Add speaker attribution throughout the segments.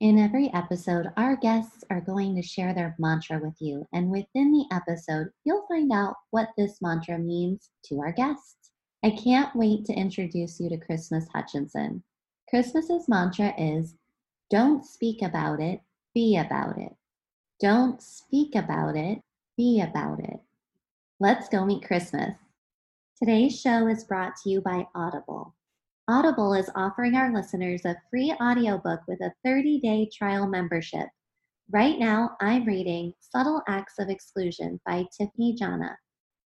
Speaker 1: In every episode, our guests are going to share their mantra with you, and within the episode, you'll find out what this mantra means to our guests. I can't wait to introduce you to Christmas Hutchinson. Christmas's mantra is don't speak about it, be about it. Don't speak about it, be about it. Let's go meet Christmas. Today's show is brought to you by Audible. Audible is offering our listeners a free audiobook with a 30-day trial membership. Right now, I'm reading Subtle Acts of Exclusion by Tiffany Jana.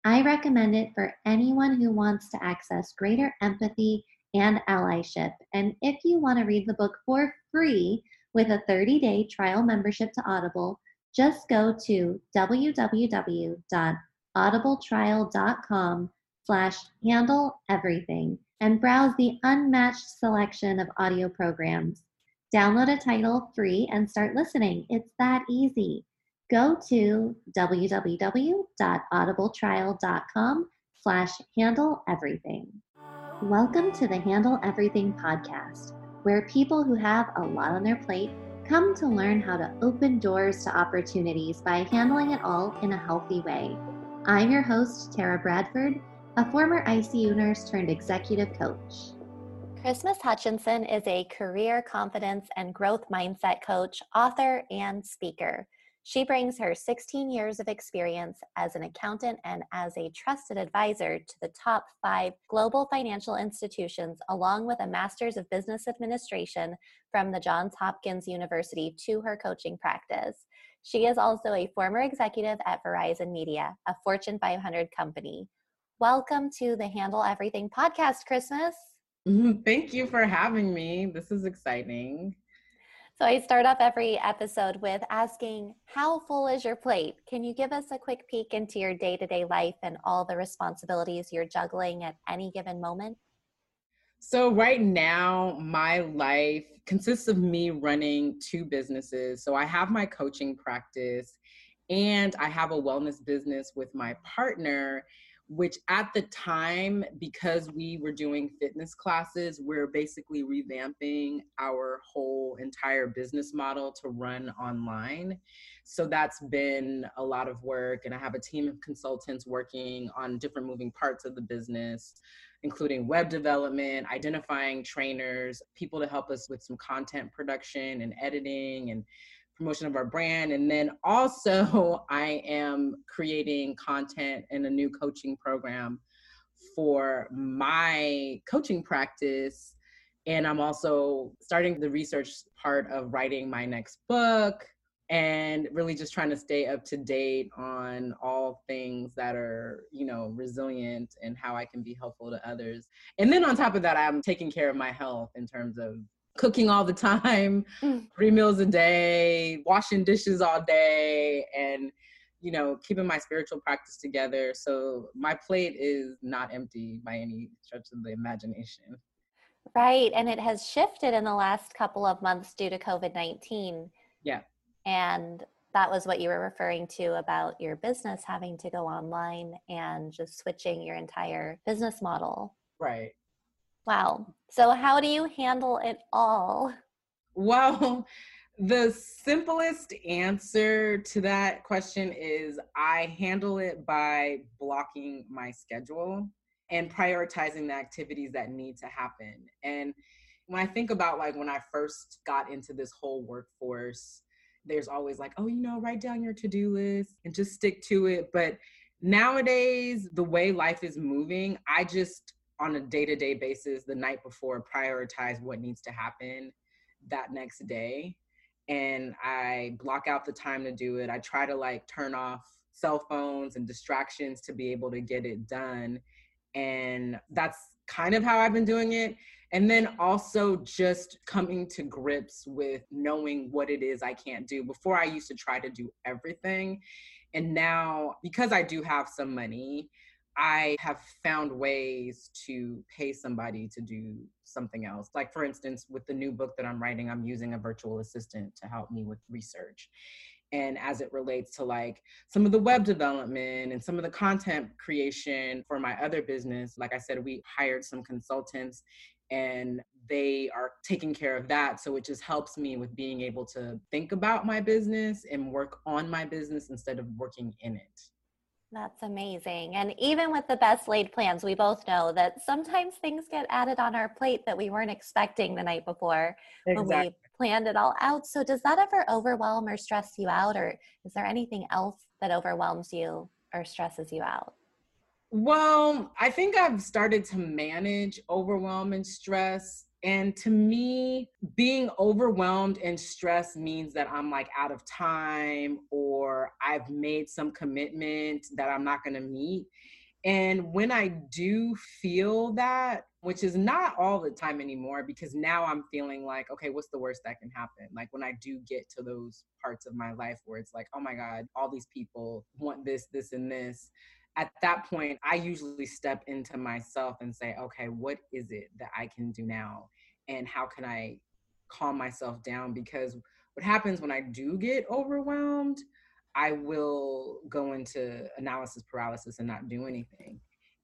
Speaker 1: I recommend it for anyone who wants to access greater empathy and allyship. And if you want to read the book for free with a 30-day trial membership to Audible, just go to www.audibletrial.com slash handle everything and browse the unmatched selection of audio programs. Download a title free and start listening. It's that easy. Go to www.audibletrial.com slash handle everything. Welcome to the Handle Everything podcast, where people who have a lot on their plate come to learn how to open doors to opportunities by handling it all in a healthy way. I'm your host, Tara Bradford, a former ICU nurse turned executive coach.
Speaker 2: Christmas Hutchinson is a career confidence and growth mindset coach, author, and speaker. She brings her 16 years of experience as an accountant and as a trusted advisor to the top five global financial institutions, along with a master's of business administration from the Johns Hopkins University to her coaching practice. She is also a former executive at Verizon Media, a Fortune 500 company. Welcome to the Handle Everything podcast, Christmas. Mm-hmm.
Speaker 3: Thank you for having me. This is exciting.
Speaker 2: So I start off every episode with asking, How full is your plate? Can you give us a quick peek into your day to day life and all the responsibilities you're juggling at any given moment?
Speaker 3: So, right now, my life consists of me running two businesses. So, I have my coaching practice and I have a wellness business with my partner which at the time, because we were doing fitness classes, we're basically revamping our whole entire business model to run online. So that's been a lot of work. And I have a team of consultants working on different moving parts of the business, including web development, identifying trainers, people to help us with some content production and editing and promotion of our brand. And then also, I am creating content in a new coaching program for my coaching practice. And I'm also starting the research part of writing my next book and really just trying to stay up to date on all things that are, you know, resilient and how I can be helpful to others. And then on top of that, I'm taking care of my health in terms of cooking all the time, mm. three meals a day, washing dishes all day, and you know, keeping my spiritual practice together. So my plate is not empty by any stretch of the imagination.
Speaker 2: Right. And it has shifted in the last couple of months due to COVID 19.
Speaker 3: Yeah.
Speaker 2: And that was what you were referring to about your business having to go online and just switching your entire business model.
Speaker 3: Right.
Speaker 2: Wow. So, how do you handle it all?
Speaker 3: Well, the simplest answer to that question is I handle it by blocking my schedule and prioritizing the activities that need to happen. And when I think about like when I first got into this whole workforce, there's always like, oh, you know, write down your to do list and just stick to it. But nowadays, the way life is moving, I just on a day-to-day basis the night before prioritize what needs to happen that next day. And i block out the time to do it. I try to like turn off cell phones and distractions to be able to get it done. And that's kind of how i've been doing it. And then also just coming to grips with knowing what it is i can't do. Before i used to try to do everything. And now because i do have some money I have found ways to pay somebody to do something else. Like, for instance, with the new book that I'm writing, I'm using a virtual assistant to help me with research. And as it relates to like some of the web development and some of the content creation for my other business, like I said, we hired some consultants and they are taking care of that. So it just helps me with being able to think about my business and work on my business instead of working in it.
Speaker 2: That's amazing. And even with the best laid plans, we both know that sometimes things get added on our plate that we weren't expecting the night before exactly. when we planned it all out. So, does that ever overwhelm or stress you out? Or is there anything else that overwhelms you or stresses you out?
Speaker 3: Well, I think I've started to manage overwhelm and stress and to me, being overwhelmed and stressed means that I'm like out of time or I've made some commitment that I'm not going to meet. And when I do feel that, which is not all the time anymore, because now I'm feeling like, okay, what's the worst that can happen? Like when I do get to those parts of my life where it's like, oh my God, all these people want this, this, and this at that point, I usually step into myself and say, okay, what is it that I can do now? And how can I calm myself down? Because what happens when I do get overwhelmed, I will go into analysis paralysis and not do anything.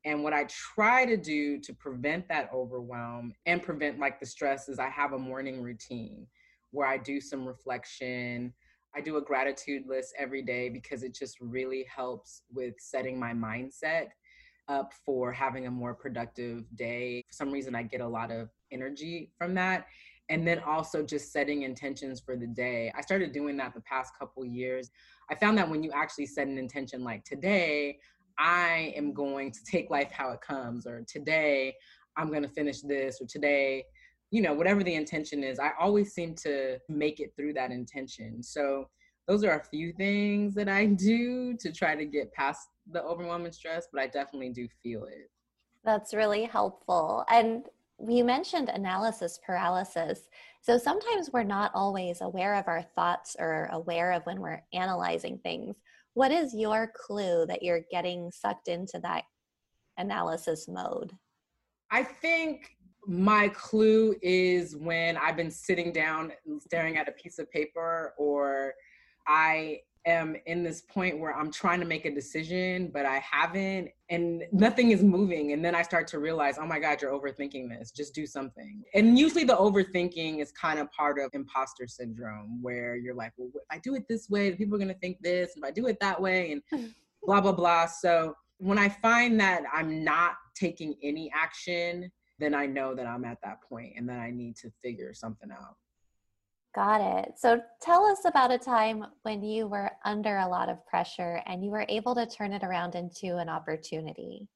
Speaker 3: And what I try to do to prevent that overwhelm and prevent like the stress is I have a morning routine where I do some reflection. I do a gratitude list every day because it just really helps with setting my mindset up for having a more productive day. For some reason, I get a lot of energy from that. And then also just setting intentions for the day. I started doing that the past couple years. I found that when you actually set an intention like today, I am going to take life how it comes, or today I'm going to finish this, or today you know, whatever the intention is, I always seem to make it through that intention. So those are a few things that I do to try to get past the overwhelming stress, but I definitely do feel it.
Speaker 2: That's really helpful. And you mentioned analysis paralysis. So sometimes we're not always aware of our thoughts or aware of when we're analyzing things. What is your clue that you're getting sucked into that analysis mode?
Speaker 3: I think my clue is when I've been sitting down staring at a piece of paper or I am in this point where I'm trying to make a decision, but I haven't, and nothing is moving. And then I start to realize, oh my God, you're overthinking this. Just do something. And usually the overthinking is kind of part of imposter syndrome, where you're like, well, if I do it this way, people are going to think this. If I do it that way, and blah, blah, blah. So when I find that I'm not taking any action, then I know that I'm at that point and that I need to figure something out.
Speaker 2: Got it. So tell us about a time when you were under a lot of pressure and you were able to turn it around into an opportunity.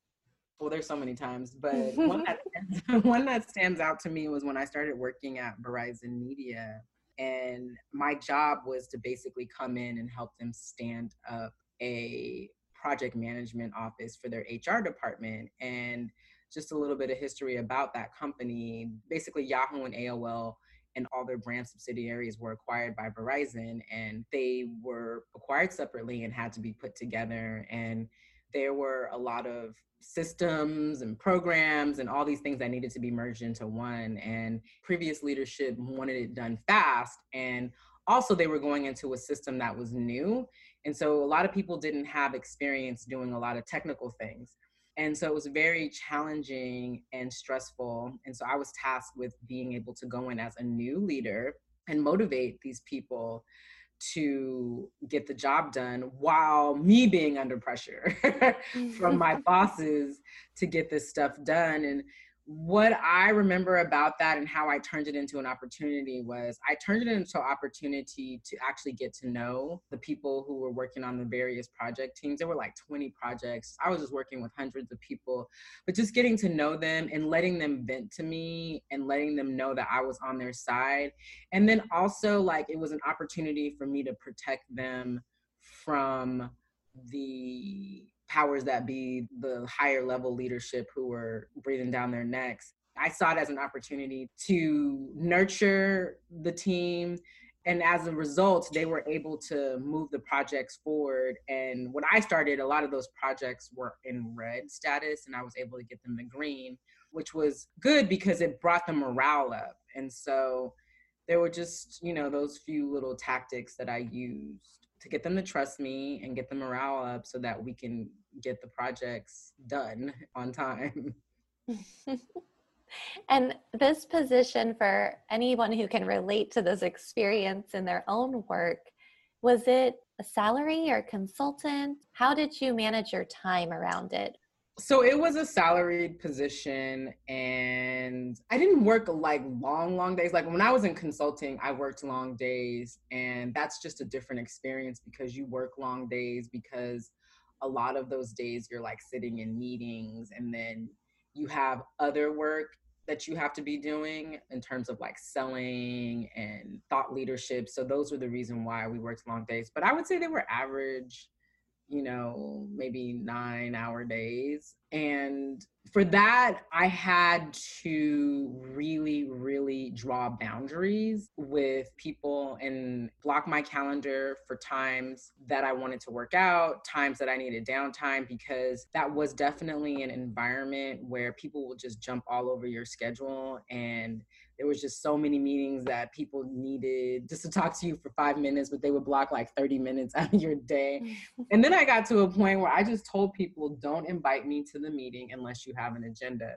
Speaker 3: Well, there's so many times, but one, that, one that stands out to me was when I started working at Verizon Media. And my job was to basically come in and help them stand up a project management office for their HR department. And just a little bit of history about that company. Basically, Yahoo and AOL and all their brand subsidiaries were acquired by Verizon and they were acquired separately and had to be put together. And there were a lot of systems and programs and all these things that needed to be merged into one. And previous leadership wanted it done fast. And also, they were going into a system that was new. And so, a lot of people didn't have experience doing a lot of technical things. And so it was very challenging and stressful. And so I was tasked with being able to go in as a new leader and motivate these people to get the job done while me being under pressure from my bosses to get this stuff done. And what I remember about that and how I turned it into an opportunity was I turned it into an opportunity to actually get to know the people who were working on the various project teams. There were like 20 projects. I was just working with hundreds of people, but just getting to know them and letting them vent to me and letting them know that I was on their side. And then also, like, it was an opportunity for me to protect them from the powers that be, the higher level leadership who were breathing down their necks. I saw it as an opportunity to nurture the team. And as a result, they were able to move the projects forward. And when I started, a lot of those projects were in red status, and I was able to get them to green, which was good because it brought the morale up. And so there were just, you know, those few little tactics that I used to get them to trust me and get the morale up so that we can get the projects done on time.
Speaker 2: And this position for anyone who can relate to this experience in their own work, was it a salary or consultant? How did you manage your time around it?
Speaker 3: So it was a salaried position and I didn't work like long, long days. Like when I was in consulting, I worked long days and that's just a different experience because you work long days because a lot of those days you're like sitting in meetings and then you have other work that you have to be doing in terms of like selling and thought leadership. So those were the reason why we worked long days. But I would say they were average you know, maybe nine hour days. And for that, I had to really, really draw boundaries with people and block my calendar for times that I wanted to work out, times that I needed downtime, because that was definitely an environment where people will just jump all over your schedule and there was just so many meetings that people needed just to talk to you for five minutes, but they would block like 30 minutes out of your day. and then I got to a point where I just told people, don't invite me to the meeting unless you have an agenda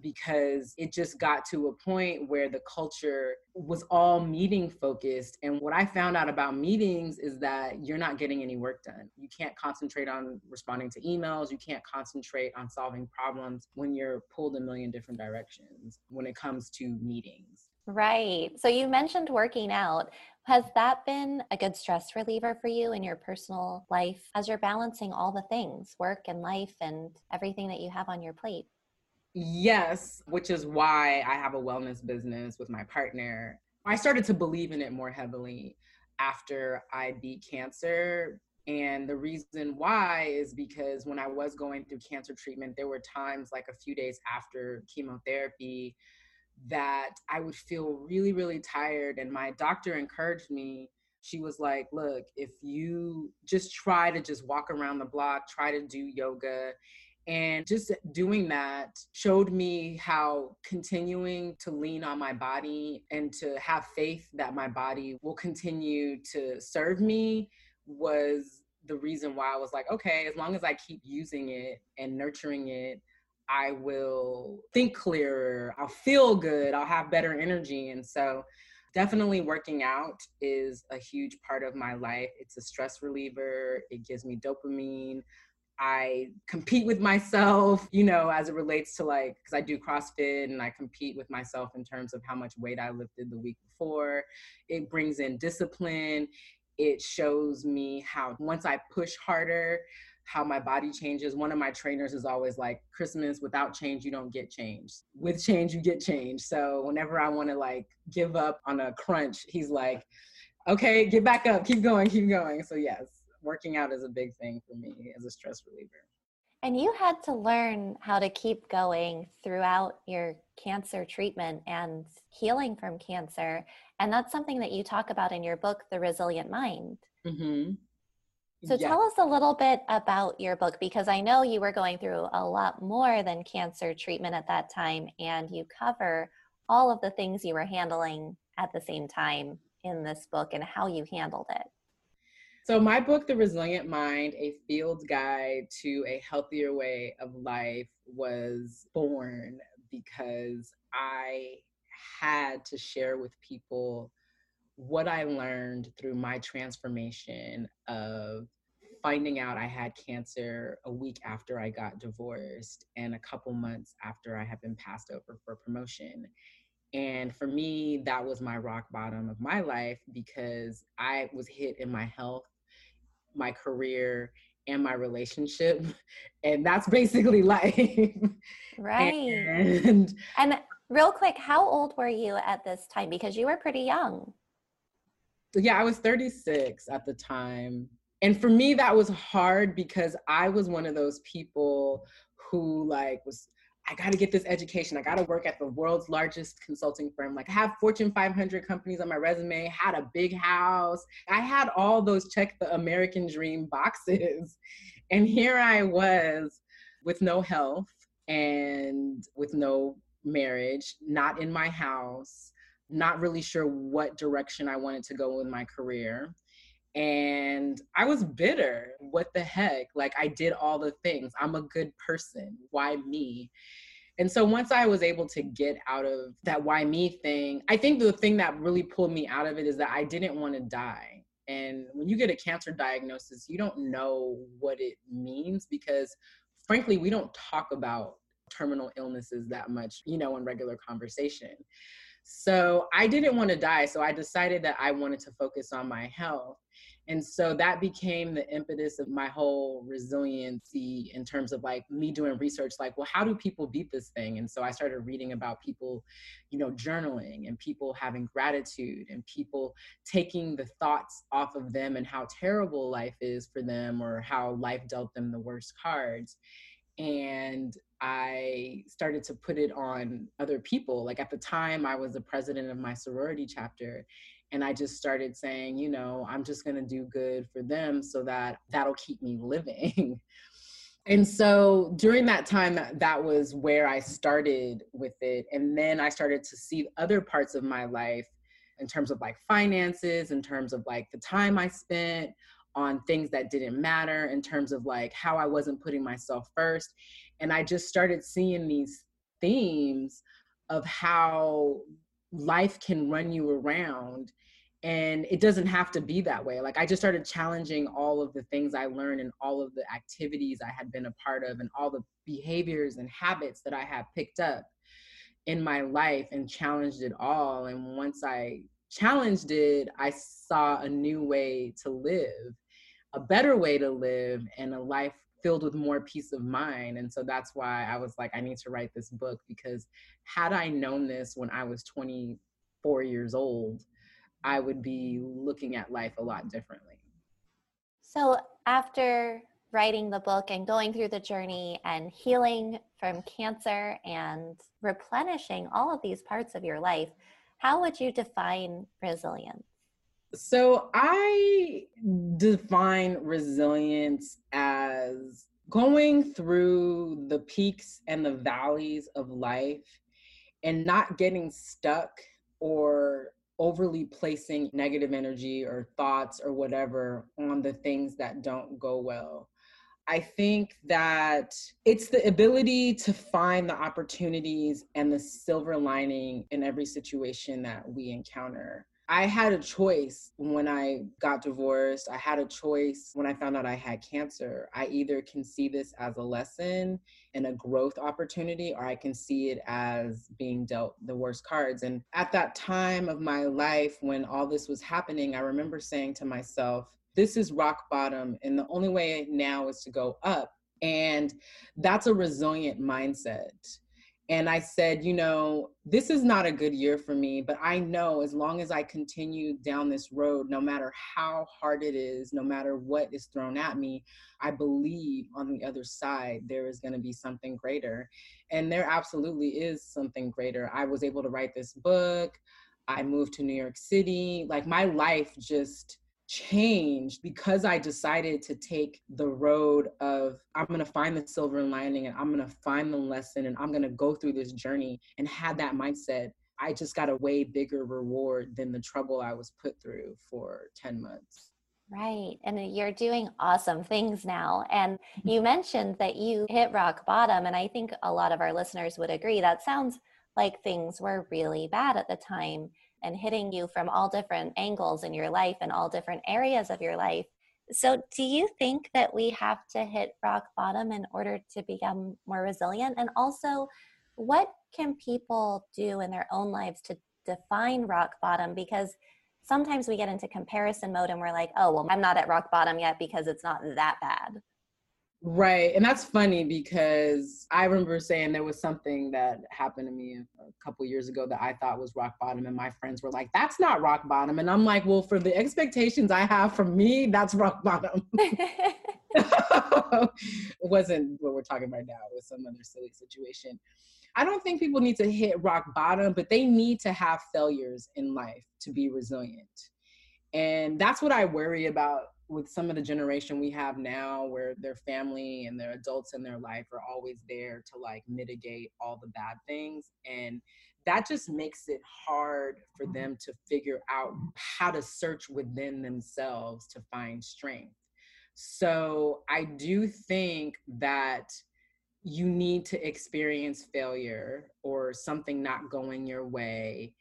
Speaker 3: because it just got to a point where the culture was all meeting focused. And what I found out about meetings is that you're not getting any work done. You can't concentrate on responding to emails, you can't concentrate on solving problems when you're pulled a million different directions when it comes to meetings.
Speaker 2: Right. So you mentioned working out. Has that been a good stress reliever for you in your personal life as you're balancing all the things, work and life and everything that you have on your plate?
Speaker 3: Yes, which is why I have a wellness business with my partner. I started to believe in it more heavily after I beat cancer. And the reason why is because when I was going through cancer treatment, there were times like a few days after chemotherapy that I would feel really, really tired. And my doctor encouraged me. She was like, Look, if you just try to just walk around the block, try to do yoga, and just doing that showed me how continuing to lean on my body and to have faith that my body will continue to serve me was the reason why I was like, okay, as long as I keep using it and nurturing it, I will think clearer, I'll feel good, I'll have better energy. And so, definitely working out is a huge part of my life. It's a stress reliever, it gives me dopamine. I compete with myself, you know, as it relates to like, because I do CrossFit and I compete with myself in terms of how much weight I lifted the week before. It brings in discipline. It shows me how once I push harder, how my body changes. One of my trainers is always like, Christmas, without change, you don't get change. With change, you get change. So whenever I want to like give up on a crunch, he's like, okay, get back up, keep going, keep going. So, yes working out is a big thing for me as a stress reliever.
Speaker 2: And you had to learn how to keep going throughout your cancer treatment and healing from cancer. And that's something that you talk about in your book, The Resilient Mind. Mm-hmm. So yeah. tell us a little bit about your book because I know you were going through a lot more than cancer treatment at that time, and you cover all of the things you were handling at the same time in this book and how you handled it.
Speaker 3: So, my book, The Resilient Mind A Field Guide to a Healthier Way of Life, was born because I had to share with people what I learned through my transformation of finding out I had cancer a week after I got divorced and a couple months after I had been passed over for promotion. And for me, that was my rock bottom of my life because I was hit in my health my career and my relationship and that's basically life.
Speaker 2: Right. And, and real quick how old were you at this time? Because you were pretty young.
Speaker 3: Yeah i was 36 at the time. And for me that was hard because i was one of those people who like was I got to get this education. I got to work at the world's largest consulting firm. Like, I have Fortune 500 companies on my resume, had a big house. I had all those check the American dream boxes. And here I was with no health and with no marriage, not in my house, not really sure what direction I wanted to go in my career. And I was bitter. What the heck? Like, I did all the things. I'm a good person. Why me? And so once I was able to get out of that why me thing, I think the thing that really pulled me out of it is that I didn't want to die. And when you get a cancer diagnosis, you don't know what it means because frankly, we don't talk about terminal illnesses that much, you know, in regular conversation. So I didn't want to die. So I decided that I wanted to focus on my health. And so that became the impetus of my whole resiliency in terms of like me doing research, like, well, how do people beat this thing? And so I started reading about people, you know, journaling and people having gratitude and people taking the thoughts off of them and how terrible life is for them or how life dealt them the worst cards and I started to put it on other people. Like at the time, I was the president of my sorority chapter. And I just started saying, you know, I'm just going to do good for them so that that'll keep me living. and so during that time, that, that was where I started with it. And then I started to see other parts of my life in terms of like finances, in terms of like the time I spent, on things that didn't matter in terms of like how I wasn't putting myself first. And I just started seeing these themes of how life can run you around and it doesn't have to be that way. Like i just started challenging all of the things i learned and all of the activities i had been a part of and all the behaviors and habits that i had picked up in my life and challenged it all. And once i challenged it i saw a new way to live a better way to live and a life filled with more peace of mind. And so that's why I was like, I need to write this book because had I known this when I was 24 years old, I would be looking at life a lot differently.
Speaker 2: So after writing the book and going through the journey and healing from cancer and replenishing all of these parts of your life, how would you define resilience?
Speaker 3: So I define resilience as going through the peaks and the valleys of life and not getting stuck or overly placing negative energy or thoughts or whatever on the things that don't go well. I think that it's the ability to find the opportunities and the silver lining in every situation that we encounter. I had a choice when I got divorced. I had a choice when I found out I had cancer. I either can see this as a lesson and a growth opportunity, or I can see it as being dealt the worst cards. And at that time of my life, when all this was happening, I remember saying to myself, this is rock bottom, and the only way now is to go up. And that's a resilient mindset and I said, you know, this is not a good year for me, but I know as long as I continue down this road, no matter how hard it is, no matter what is thrown at me, I believe on the other side there is going to be something greater. And there absolutely is something greater. I was able to write this book. I moved to New York City. Like my life just changed because I decided to take the road of I'm going to find the silver lining and I'm going to find the lesson and I'm going to go through this journey and had that mindset. I just got a way bigger reward than the trouble I was put through for 10 months.
Speaker 2: Right. And you're doing awesome things now. And you mentioned that you hit rock bottom. And I think a lot of our listeners would agree. That sounds like things were really bad at the time and hitting you from all different angles in your life and all different areas of your life. So, do you think that we have to hit rock bottom in order to become more resilient? And also, what can people do in their own lives to define rock bottom? Because sometimes we get into comparison mode and we're like, oh, well, I'm not at rock bottom yet because it's not that bad.
Speaker 3: Right. And that's funny because I remember saying there was something that happened to me a couple years ago that I thought was rock bottom. And my friends were like, that's not rock bottom. And I'm like, well, for the expectations I have from me, that's rock bottom. it wasn't what we're talking about now. It was some other silly situation. I don't think people need to hit rock bottom, but they need to have failures in life to be resilient. And that's what I worry about with some of the generation we have now where their family and their adults in their life are always there to like mitigate all the bad things and that just makes it hard for them to figure out how to search within themselves to find strength. So i do think that you need to experience failure or something not going your way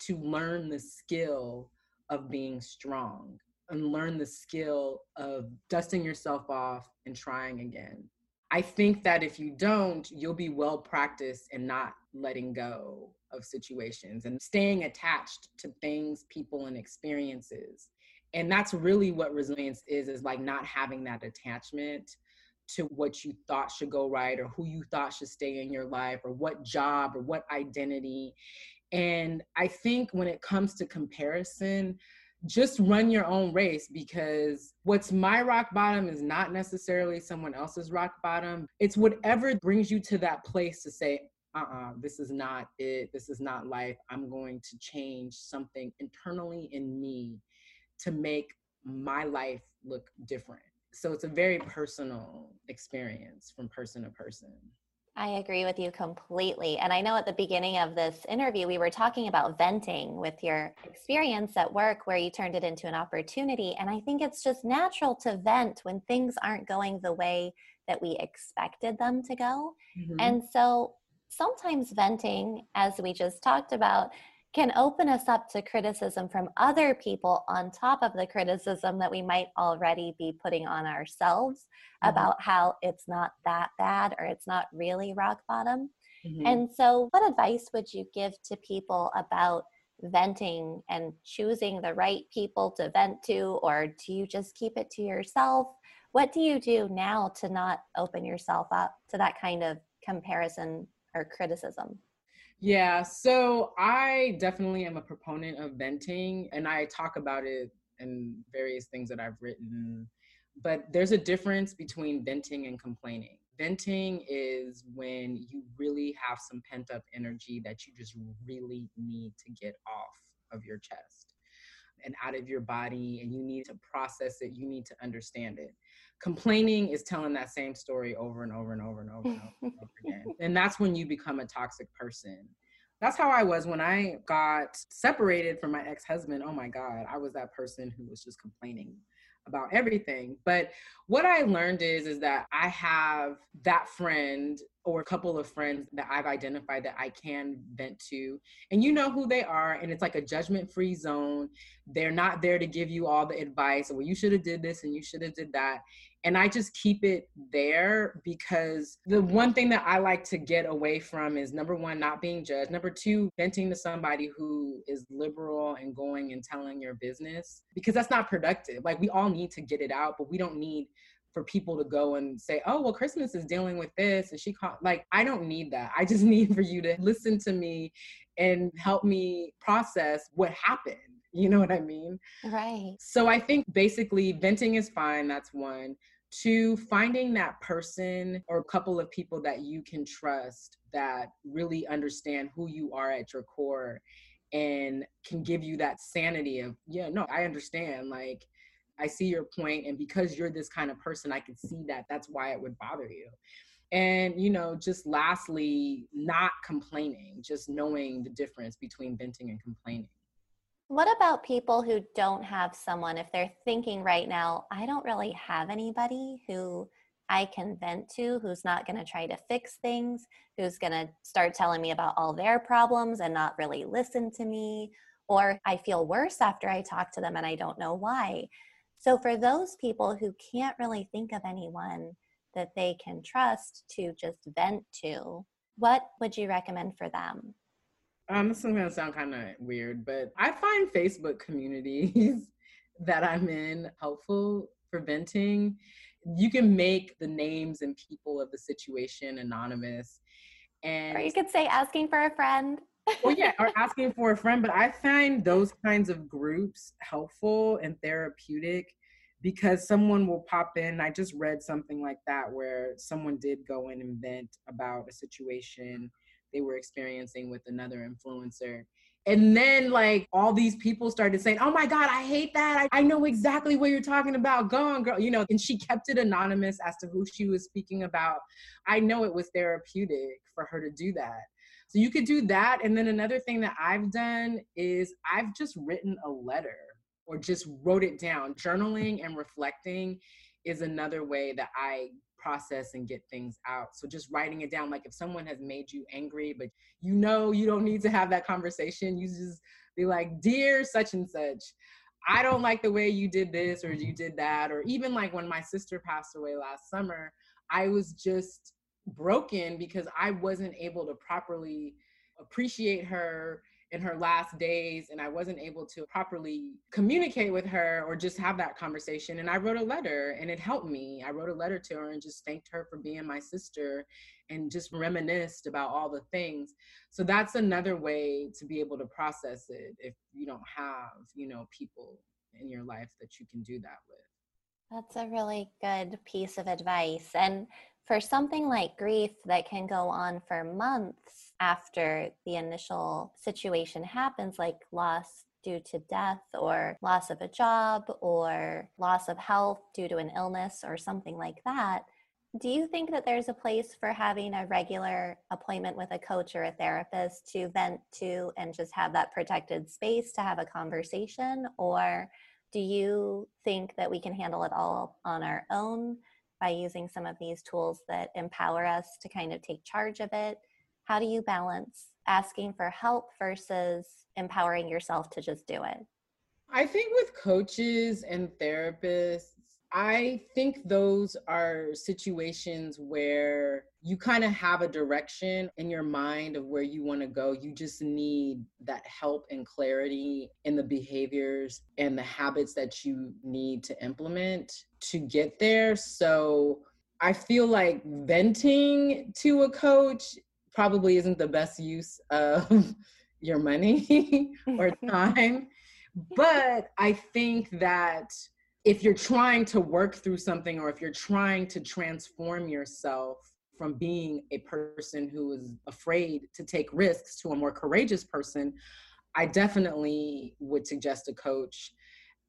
Speaker 3: to learn the skill of being strong and learn the skill of dusting yourself off and trying again. I think that if you don't, you'll be well practiced in not letting go of situations and staying attached to things, people, and experiences. And that's really what resilience is, is like not having that attachment to what you thought should go right or who you thought should stay in your life or what job or what identity. And I think when it comes to comparison, just run your own race because what's my rock bottom is not necessarily someone else's rock bottom. It's whatever brings you to that place to say, uh uh-uh, uh this is not it. This is not life. I'm going to change something internally in me to make my life look different. So it's a very personal experience from person to person.
Speaker 2: I agree with you completely. And I know at the beginning of this interview, we were talking about venting with your experience at work where you turned it into an opportunity. And I think it's just natural to vent when things aren't going the way that we expected them to go. Mm-hmm. And so sometimes venting, as we just talked about, can open us up to criticism from other people on top of the criticism that we might already be putting on ourselves mm-hmm. about how it's not that bad or it's not really rock bottom. Mm-hmm. And so, what advice would you give to people about venting and choosing the right people to vent to, or do you just keep it to yourself? What do you do now to not open yourself up to that kind of comparison or criticism?
Speaker 3: Yeah, so I definitely am a proponent of venting, and I talk about it in various things that I've written. But there's a difference between venting and complaining. Venting is when you really have some pent up energy that you just really need to get off of your chest and out of your body, and you need to process it, you need to understand it complaining is telling that same story over and over and over and over and over, and over again. And that's when you become a toxic person. That's how I was when I got separated from my ex husband. Oh my God, I was that person who was just complaining about everything. But what I learned is is that I have that friend or a couple of friends that I've identified that I can vent to. And you know who they are and it's like a judgment-free zone. They're not there to give you all the advice or well, you should have did this and you should have did that and I just keep it there because the one thing that I like to get away from is number one, not being judged. Number two, venting to somebody who is liberal and going and telling your business because that's not productive. Like we all need to get it out, but we don't need for people to go and say, oh, well, Christmas is dealing with this. And she called, like, I don't need that. I just need for you to listen to me and help me process what happened. You know what I mean?
Speaker 2: Right.
Speaker 3: So I think basically venting is fine. That's one to finding that person or a couple of people that you can trust that really understand who you are at your core and can give you that sanity of yeah no i understand like i see your point and because you're this kind of person i can see that that's why it would bother you. And you know just lastly not complaining just knowing the difference between venting and complaining
Speaker 2: what about people who don't have someone, if they're thinking right now, I don't really have anybody who I can vent to, who's not going to try to fix things, who's going to start telling me about all their problems and not really listen to me, or I feel worse after I talk to them and I don't know why. So, for those people who can't really think of anyone that they can trust to just vent to, what would you recommend for them?
Speaker 3: Um, this is gonna sound kind of weird, but I find Facebook communities that I'm in helpful for venting. You can make the names and people of the situation anonymous, and
Speaker 2: or you could say asking for a friend.
Speaker 3: well, yeah, or asking for a friend. But I find those kinds of groups helpful and therapeutic because someone will pop in. I just read something like that where someone did go in and vent about a situation they were experiencing with another influencer. And then, like, all these people started saying, Oh my God, I hate that. I, I know exactly what you're talking about. Go on, girl. You know, and she kept it anonymous as to who she was speaking about. I know it was therapeutic for her to do that. So you could do that. And then another thing that I've done is I've just written a letter or just wrote it down. Journaling and reflecting is another way that I process and get things out. So just writing it down, like if someone has made you angry, but you know you don't need to have that conversation, you just be like, Dear such and such, I don't like the way you did this or you did that. Or even like when my sister passed away last summer, I was just broken because I wasn't able to properly appreciate her in her last days and I wasn't able to properly communicate with her or just have that conversation. And I wrote a letter and it helped me. I wrote a letter to her and just thanked her for being my sister and just reminisced about all the things. So that's another way to be able to process it if you don't have, you know, people in your life that you can do that with.
Speaker 2: That's a really good piece of advice. And for something like grief that can go on for months after the initial situation happens, like loss due to death or loss of a job or loss of health due to an illness or something like that, do you think that there's a place for having a regular appointment with a coach or a therapist to vent to and just have that protected space to have a conversation? Or do you think that we can handle it all on our own? By using some of these tools that empower us to kind of take charge of it? How do you balance asking for help versus empowering yourself to just do it?
Speaker 3: I think with coaches and therapists, I think those are situations where you kind of have a direction in your mind of where you want to go. You just need that help and clarity in the behaviors and the habits that you need to implement to get there. So I feel like venting to a coach probably isn't the best use of your money or time. But I think that if you're trying to work through something or if you're trying to transform yourself from being a person who is afraid to take risks to a more courageous person, I definitely would suggest a coach.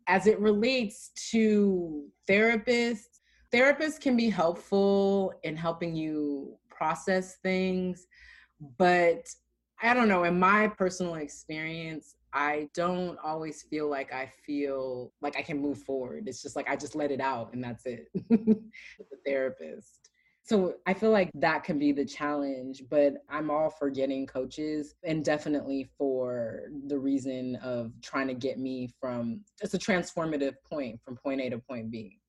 Speaker 3: As it relates to therapists, therapists can be helpful in helping you process things, but I don't know, in my personal experience, I don't always feel like I feel like I can move forward. It's just like I just let it out and that's it. the therapist. So I feel like that can be the challenge, but I'm all for getting coaches and definitely for the reason of trying to get me from it's a transformative point from point A to point B.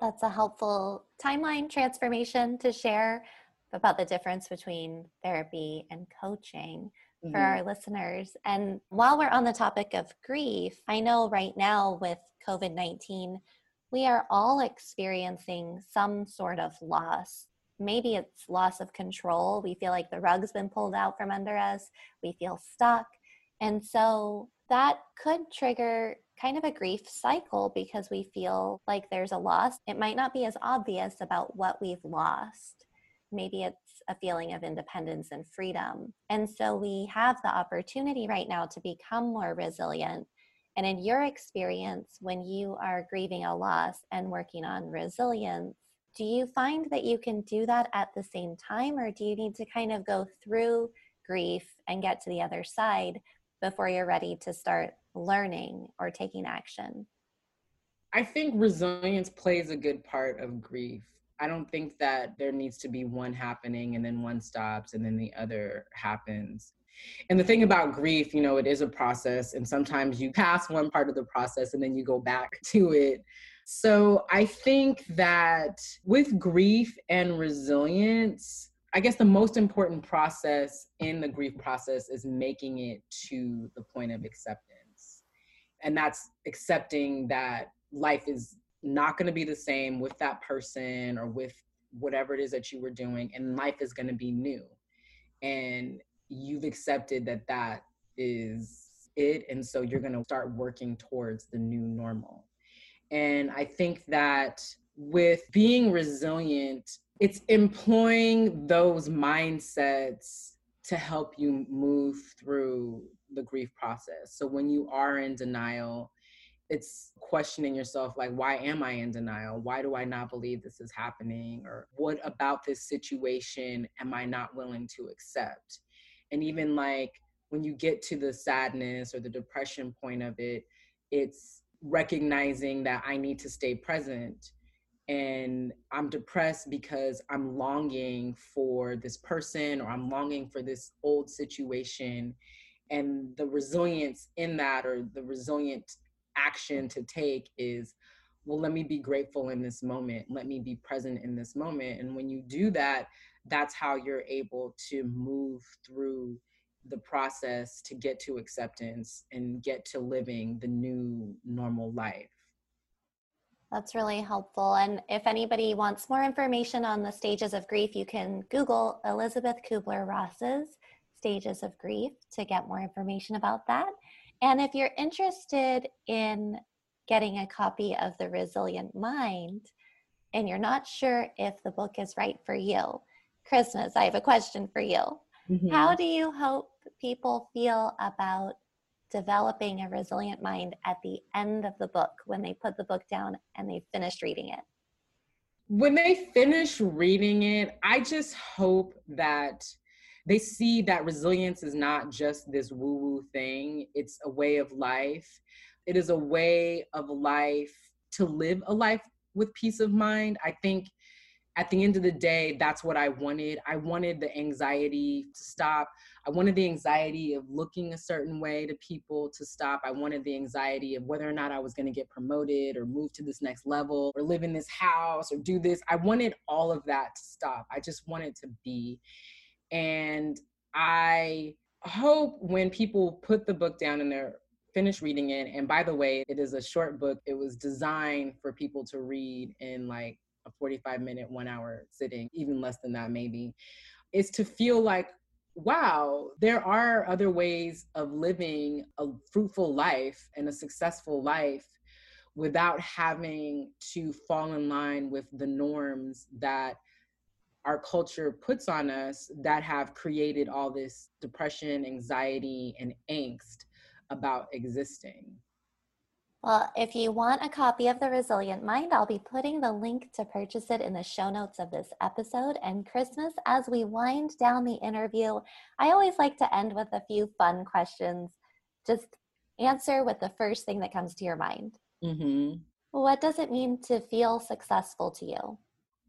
Speaker 2: That's a helpful timeline transformation to share about the difference between therapy and coaching for mm-hmm. our listeners. And while we're on the topic of grief, I know right now with COVID 19, we are all experiencing some sort of loss. Maybe it's loss of control. We feel like the rug's been pulled out from under us. We feel stuck. And so that could trigger kind of a grief cycle because we feel like there's a loss. It might not be as obvious about what we've lost. Maybe it's a feeling of independence and freedom. And so we have the opportunity right now to become more resilient. And in your experience, when you are grieving a loss and working on resilience, do you find that you can do that at the same time, or do you need to kind of go through grief and get to the other side before you're ready to start learning or taking action?
Speaker 3: I think resilience plays a good part of grief. I don't think that there needs to be one happening and then one stops and then the other happens. And the thing about grief, you know, it is a process, and sometimes you pass one part of the process and then you go back to it. So I think that with grief and resilience, I guess the most important process in the grief process is making it to the point of acceptance. And that's accepting that life is not going to be the same with that person or with whatever it is that you were doing and life is going to be new and you've accepted that that is it and so you're going to start working towards the new normal. And i think that with being resilient it's employing those mindsets to help you move through the grief process. So when you are in denial it's questioning yourself like why am i in denial? Why do i not believe this is happening? Or what about this situation am i not willing to accept and even like when you get to the sadness or the depression point of it it's recognizing that i need to stay present and I'm depressed because I'm longing for this person or I'm longing for this old situation. And the resilience in that or the resilient action to take is well, let me be grateful in this moment. Let me be present in this moment. And when you do that, that's how you're able to move through the process to get to acceptance and get to living the new normal life.
Speaker 2: That's really helpful. And if anybody wants more information on the stages of grief, you can Google Elisabeth Kubler Ross's Stages of Grief to get more information about that. And if you're interested in getting a copy of The Resilient Mind and you're not sure if the book is right for you, Christmas, I have a question for you. Mm-hmm. How do you hope people feel about developing a resilient mind at the end of the book when they put the book down and they finished reading it?
Speaker 3: When they finish reading it, I just hope that they see that resilience is not just this woo woo thing, it's a way of life. It is a way of life to live a life with peace of mind. I think at the end of the day, that's what I wanted. I wanted the anxiety to stop. I wanted the anxiety of looking a certain way to people to stop. I wanted the anxiety of whether or not I was going to get promoted or move to this next level or live in this house or do this. I wanted all of that to stop. I just wanted to be. And I hope when people put the book down and they're finished reading it, and by the way, it is a short book, it was designed for people to read in like a 45 minute, one hour sitting, even less than that, maybe, is to feel like, wow, there are other ways of living a fruitful life and a successful life without having to fall in line with the norms that our culture puts on us that have created all this depression, anxiety, and angst about existing.
Speaker 2: Well, if you want a copy of The Resilient Mind, I'll be putting the link to purchase it in the show notes of this episode. And Christmas, as we wind down the interview, I always like to end with a few fun questions. Just answer with the first thing that comes to your mind. Mm-hmm. What does it mean to feel successful to you?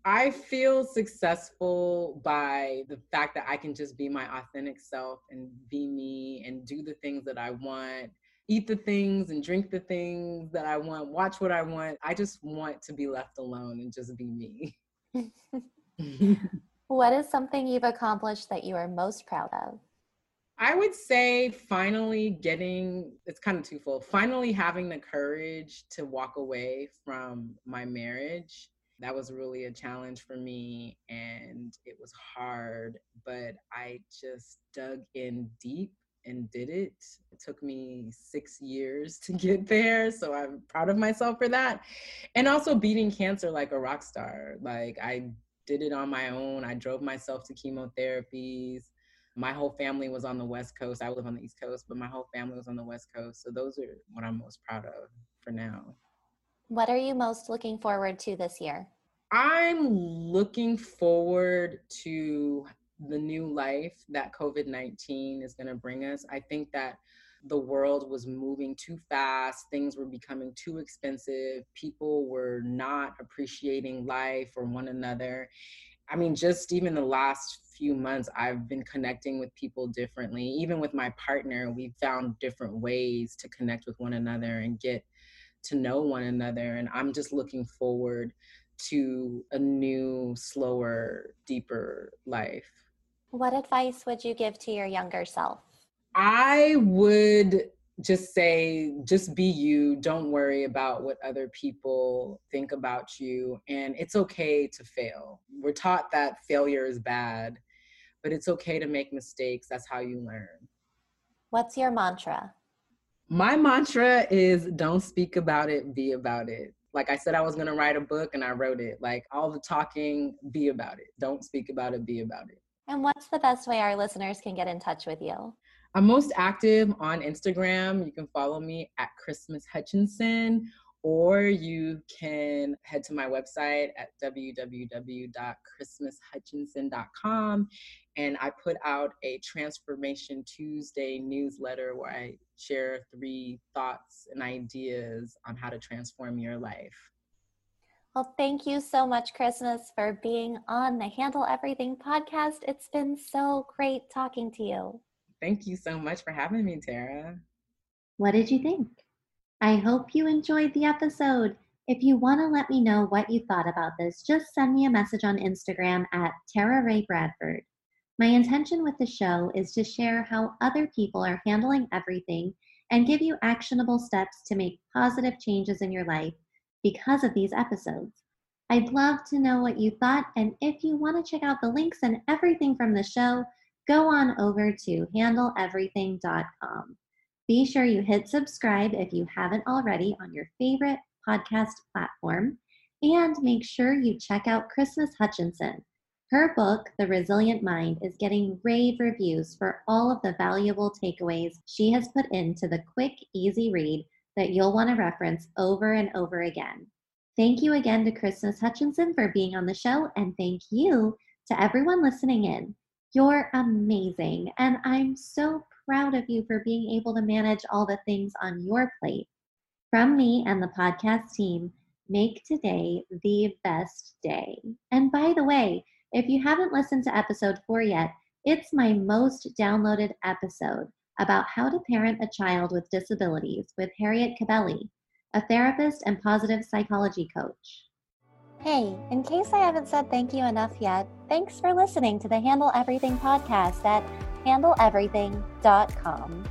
Speaker 3: I feel successful by the fact that I can just be my authentic self and be me and do the things that I want eat the things and drink the things that I want, watch what I want. I just want to be left alone and just be me.
Speaker 2: what is something you've accomplished that you are most proud of?
Speaker 3: I would say finally getting it's kind of twofold. Finally having the courage to walk away from my marriage. That was really a challenge for me and it was hard, but I just dug in deep and did it. It took me six years to get there. So I'm proud of myself for that. And also beating cancer like a rock star. Like I did it on my own. I drove myself to chemotherapies. My whole family was on the West Coast. I live on the East Coast, but my whole family was on the West Coast. So those are what I'm most proud of for now.
Speaker 2: What are you most looking forward to this year?
Speaker 3: I'm looking forward to the new life that COVID 19 is going to bring us. I think that the world was moving too fast, things were becoming too expensive, people were not appreciating life or one another. I mean, just even the last few months, I've been connecting with people differently. Even with my partner, we found different ways to connect with one another and get to know one another. And I'm just looking forward to a new, slower, deeper life.
Speaker 2: What advice would you give to your younger self?
Speaker 3: I would just say, just be you. Don't worry about what other people think about you. And it's okay to fail. We're taught that failure is bad, but it's okay to make mistakes. That's how you learn.
Speaker 2: What's your mantra?
Speaker 3: My mantra is don't speak about it, be about it. Like I said, I was going to write a book and I wrote it. Like all the talking, be about it. Don't speak about it, be about it.
Speaker 2: And what's the best way our listeners can get in touch with you?
Speaker 3: I'm most active on Instagram. You can follow me at Christmas Hutchinson, or you can head to my website at www.christmashutchinson.com. And I put out a Transformation Tuesday newsletter where I share three thoughts and ideas on how to transform your life.
Speaker 2: Well, thank you so much, Christmas, for being on the Handle Everything podcast. It's been so great talking to you.
Speaker 3: Thank you so much for having me, Tara.
Speaker 1: What did you think? I hope you enjoyed the episode. If you want to let me know what you thought about this, just send me a message on Instagram at Tara Ray Bradford. My intention with the show is to share how other people are handling everything and give you actionable steps to make positive changes in your life because of these episodes. I'd love to know what you thought, and if you want to check out the links and everything from the show, go on over to handleeverything.com. Be sure you hit subscribe if you haven't already on your favorite podcast platform, and make sure you check out Christmas Hutchinson. Her book, The Resilient Mind, is getting rave reviews for all of the valuable takeaways she has put into the quick, easy read that you'll want to reference over and over again. Thank you again to Christmas Hutchinson for being on the show, and thank you to everyone listening in. You're amazing, and I'm so proud of you for being able to manage all the things on your plate. From me and the podcast team, make today the best day. And by the way, if you haven't listened to episode four yet, it's my most downloaded episode about how to parent a child with disabilities with Harriet Cabelly, a therapist and positive psychology coach.
Speaker 2: Hey, in case I haven't said thank you enough yet, thanks for listening to the Handle Everything podcast at handleeverything.com.